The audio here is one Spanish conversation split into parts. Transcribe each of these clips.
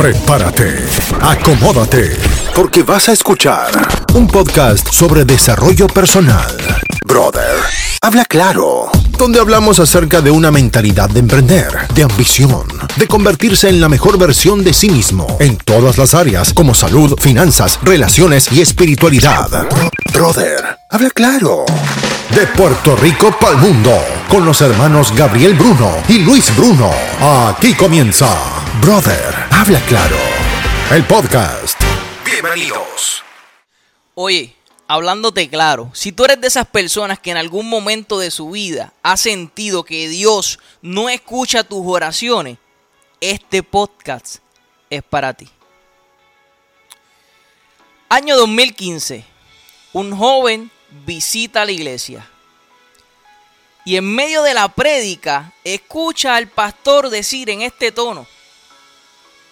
Prepárate, acomódate, porque vas a escuchar un podcast sobre desarrollo personal. Brother, habla claro, donde hablamos acerca de una mentalidad de emprender, de ambición, de convertirse en la mejor versión de sí mismo en todas las áreas como salud, finanzas, relaciones y espiritualidad. Brother, habla claro. De Puerto Rico para el mundo, con los hermanos Gabriel Bruno y Luis Bruno. Aquí comienza Brother, habla claro. El podcast. Bienvenidos. Oye, hablándote claro, si tú eres de esas personas que en algún momento de su vida ha sentido que Dios no escucha tus oraciones, este podcast es para ti. Año 2015. Un joven visita la iglesia. Y en medio de la prédica escucha al pastor decir en este tono,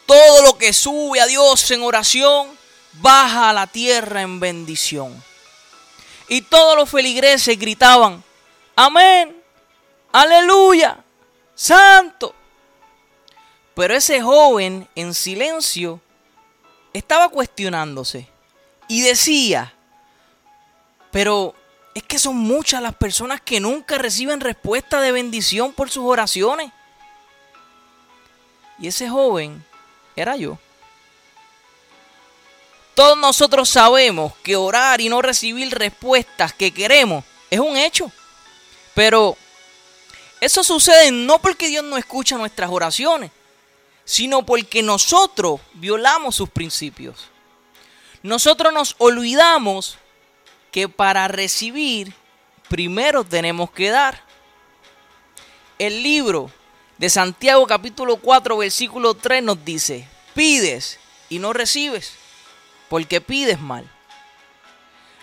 todo lo que sube a Dios en oración, baja a la tierra en bendición. Y todos los feligreses gritaban, amén, aleluya, santo. Pero ese joven en silencio estaba cuestionándose y decía, pero es que son muchas las personas que nunca reciben respuesta de bendición por sus oraciones. Y ese joven era yo. Todos nosotros sabemos que orar y no recibir respuestas que queremos es un hecho. Pero eso sucede no porque Dios no escucha nuestras oraciones, sino porque nosotros violamos sus principios. Nosotros nos olvidamos que para recibir primero tenemos que dar. El libro de Santiago capítulo 4 versículo 3 nos dice, pides y no recibes, porque pides mal.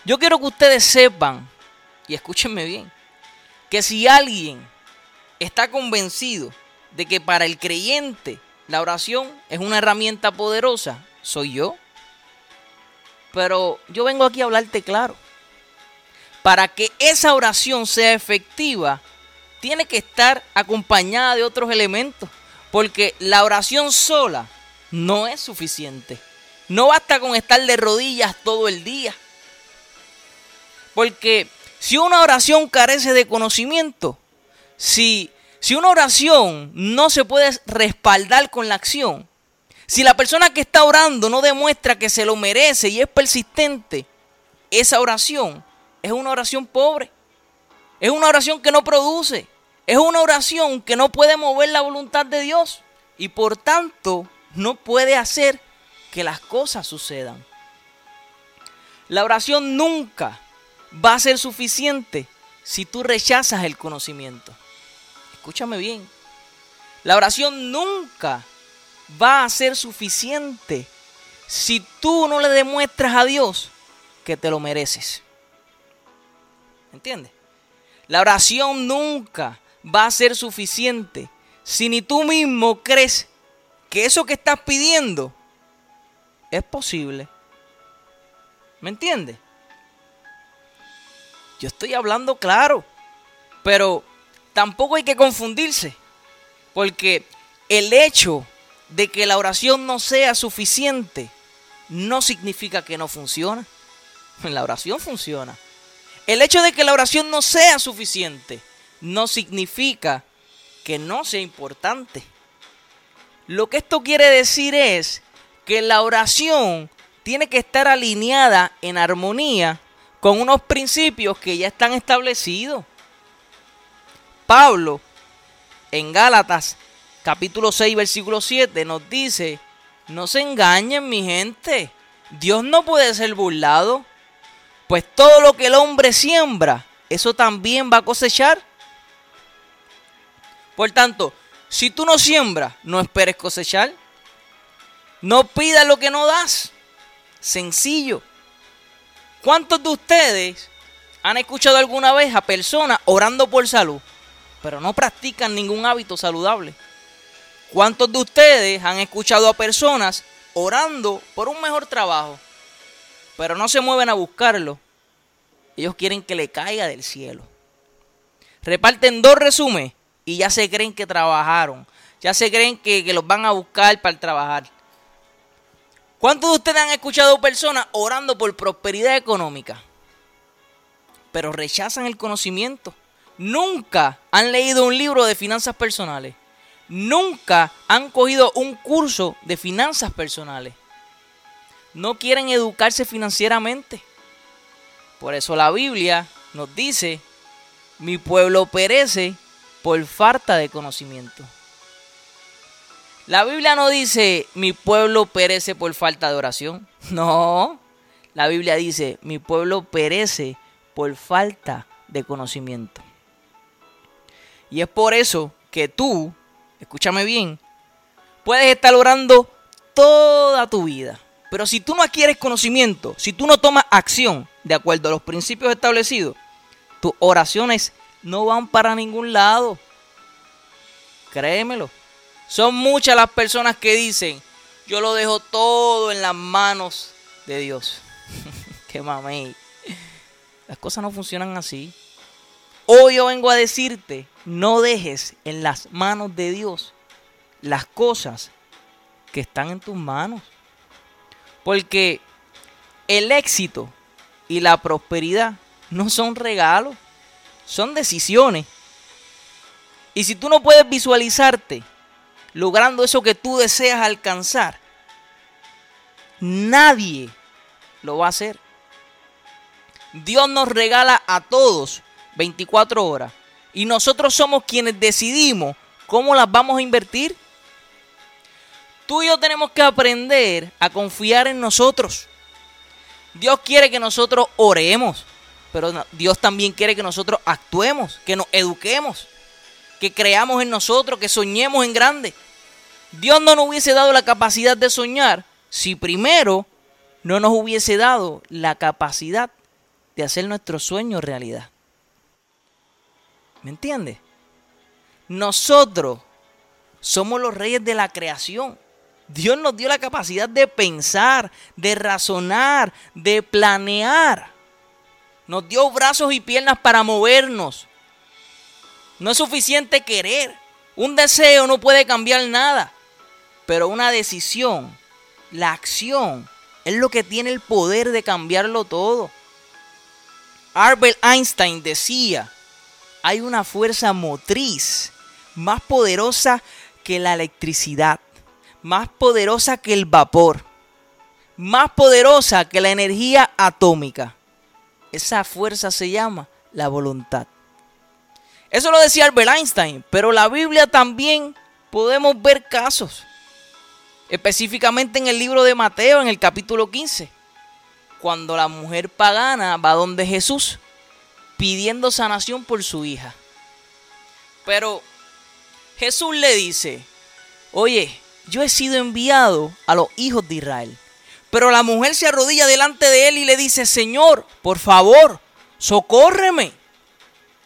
Yo quiero que ustedes sepan, y escúchenme bien, que si alguien está convencido de que para el creyente la oración es una herramienta poderosa, soy yo. Pero yo vengo aquí a hablarte claro para que esa oración sea efectiva, tiene que estar acompañada de otros elementos. Porque la oración sola no es suficiente. No basta con estar de rodillas todo el día. Porque si una oración carece de conocimiento, si, si una oración no se puede respaldar con la acción, si la persona que está orando no demuestra que se lo merece y es persistente, esa oración es una oración pobre. Es una oración que no produce. Es una oración que no puede mover la voluntad de Dios. Y por tanto no puede hacer que las cosas sucedan. La oración nunca va a ser suficiente si tú rechazas el conocimiento. Escúchame bien. La oración nunca va a ser suficiente si tú no le demuestras a Dios que te lo mereces. ¿Entiendes? La oración nunca va a ser suficiente si ni tú mismo crees que eso que estás pidiendo es posible. ¿Me entiendes? Yo estoy hablando claro, pero tampoco hay que confundirse, porque el hecho de que la oración no sea suficiente no significa que no funciona. La oración funciona. El hecho de que la oración no sea suficiente no significa que no sea importante. Lo que esto quiere decir es que la oración tiene que estar alineada en armonía con unos principios que ya están establecidos. Pablo en Gálatas capítulo 6 versículo 7 nos dice, no se engañen mi gente, Dios no puede ser burlado. Pues todo lo que el hombre siembra, eso también va a cosechar. Por tanto, si tú no siembras, no esperes cosechar. No pidas lo que no das. Sencillo. ¿Cuántos de ustedes han escuchado alguna vez a personas orando por salud, pero no practican ningún hábito saludable? ¿Cuántos de ustedes han escuchado a personas orando por un mejor trabajo, pero no se mueven a buscarlo. Ellos quieren que le caiga del cielo. Reparten dos resúmenes y ya se creen que trabajaron. Ya se creen que, los van a buscar para trabajar. ¿Cuántos de ustedes han escuchado personas orando por prosperidad económica? Pero rechazan el conocimiento. Nunca han leído un libro de finanzas personales. Nunca han cogido un curso de finanzas personales. No quieren educarse financieramente. Por eso la Biblia nos dice, mi pueblo perece por falta de conocimiento. La Biblia no dice, mi pueblo perece por falta de oración. No, la Biblia dice, mi pueblo perece por falta de conocimiento. Y es por eso que tú, escúchame bien, puedes estar orando toda tu vida. Pero si tú no adquieres conocimiento, si tú no tomas acción de acuerdo a los principios establecidos, tus oraciones no van para ningún lado. Créemelo. Son muchas las personas que dicen, yo lo dejo todo en las manos de Dios. Qué mamey. Las cosas no funcionan así. Hoy yo vengo a decirte, no dejes en las manos de Dios las cosas que están en tus manos. Porque el éxito y la prosperidad no son regalos, son decisiones. Y si tú no puedes visualizarte logrando eso que tú deseas alcanzar, nadie lo va a hacer. Dios nos regala a todos 24 horas y nosotros somos quienes decidimos cómo las vamos a invertir. Tú y yo tenemos que aprender a confiar en nosotros. Dios quiere que nosotros oremos, pero Dios también quiere que nosotros actuemos, que nos eduquemos, que creamos en nosotros, que soñemos en grande. Dios no nos hubiese dado la capacidad de soñar si primero no nos hubiese dado la capacidad de hacer nuestros sueños realidad. ¿Me entiendes? Nosotros somos los reyes de la creación. Dios nos dio la capacidad de pensar, de razonar, de planear. Nos dio brazos y piernas para movernos. No es suficiente querer. Un deseo no puede cambiar nada. Pero una decisión, la acción, es lo que tiene el poder de cambiarlo todo. Albert Einstein decía, hay una fuerza motriz más poderosa que la electricidad, más poderosa que el vapor, más poderosa que la energía atómica. Esa fuerza se llama la voluntad. Eso lo decía Albert Einstein, pero la Biblia también podemos ver casos específicamente en el libro de Mateo, en el capítulo 15, cuando la mujer pagana va donde Jesús pidiendo sanación por su hija. Pero Jesús le dice, oye, yo he sido enviado a los hijos de Israel. Pero la mujer se arrodilla delante de él y le dice, Señor, por favor, socórreme.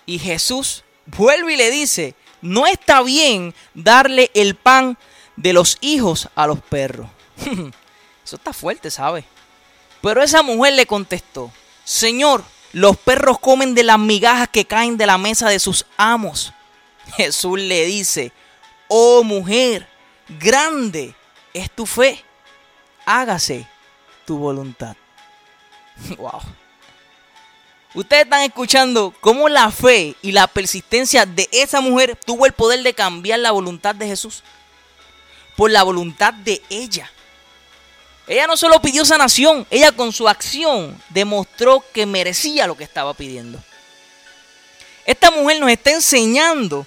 Y Jesús vuelve y le dice, no está bien darle el pan de los hijos a los perros. Eso está fuerte, ¿sabe? Pero esa mujer le contestó, Señor, los perros comen de las migajas que caen de la mesa de sus amos. Jesús le dice, oh mujer, grande es tu fe, hágase tu voluntad. Wow. Ustedes están escuchando cómo la fe y la persistencia de esa mujer tuvo el poder de cambiar la voluntad de Jesús por la voluntad de ella. Ella no solo pidió sanación, ella con su acción demostró que merecía lo que estaba pidiendo. Esta mujer nos está enseñando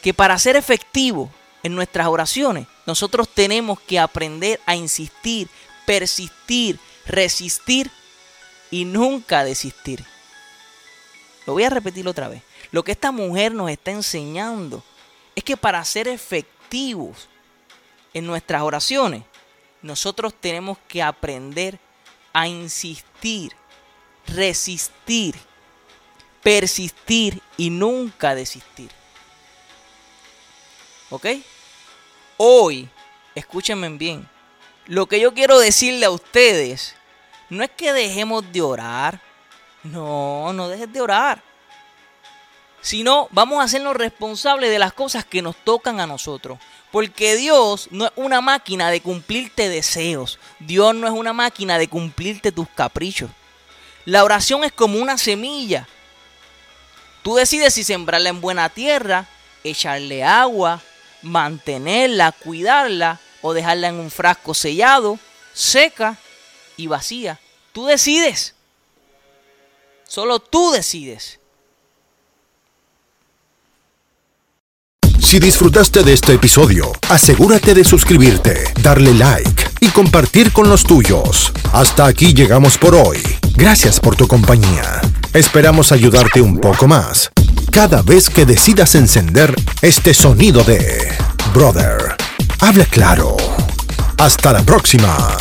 que para ser efectivos en nuestras oraciones, nosotros tenemos que aprender a insistir, persistir, resistir y nunca desistir. Lo voy a repetir otra vez. Lo que esta mujer nos está enseñando es que para ser efectivos en nuestras oraciones, nosotros tenemos que aprender a insistir, resistir, persistir y nunca desistir. ¿Ok? Hoy, escúchenme bien, lo que yo quiero decirle a ustedes no es que dejemos de orar. No, no dejes de orar. Sino vamos a hacernos responsables de las cosas que nos tocan a nosotros. Porque Dios no es una máquina de cumplirte deseos. Dios no es una máquina de cumplirte tus caprichos. La oración es como una semilla. Tú decides si sembrarla en buena tierra, echarle agua, mantenerla, cuidarla o dejarla en un frasco sellado, seca y vacía. Tú decides. Solo tú decides. Si disfrutaste de este episodio, asegúrate de suscribirte, darle like y compartir con los tuyos. Hasta aquí llegamos por hoy. Gracias por tu compañía. Esperamos ayudarte un poco más cada vez que decidas encender este sonido de Brother. Habla claro. Hasta la próxima.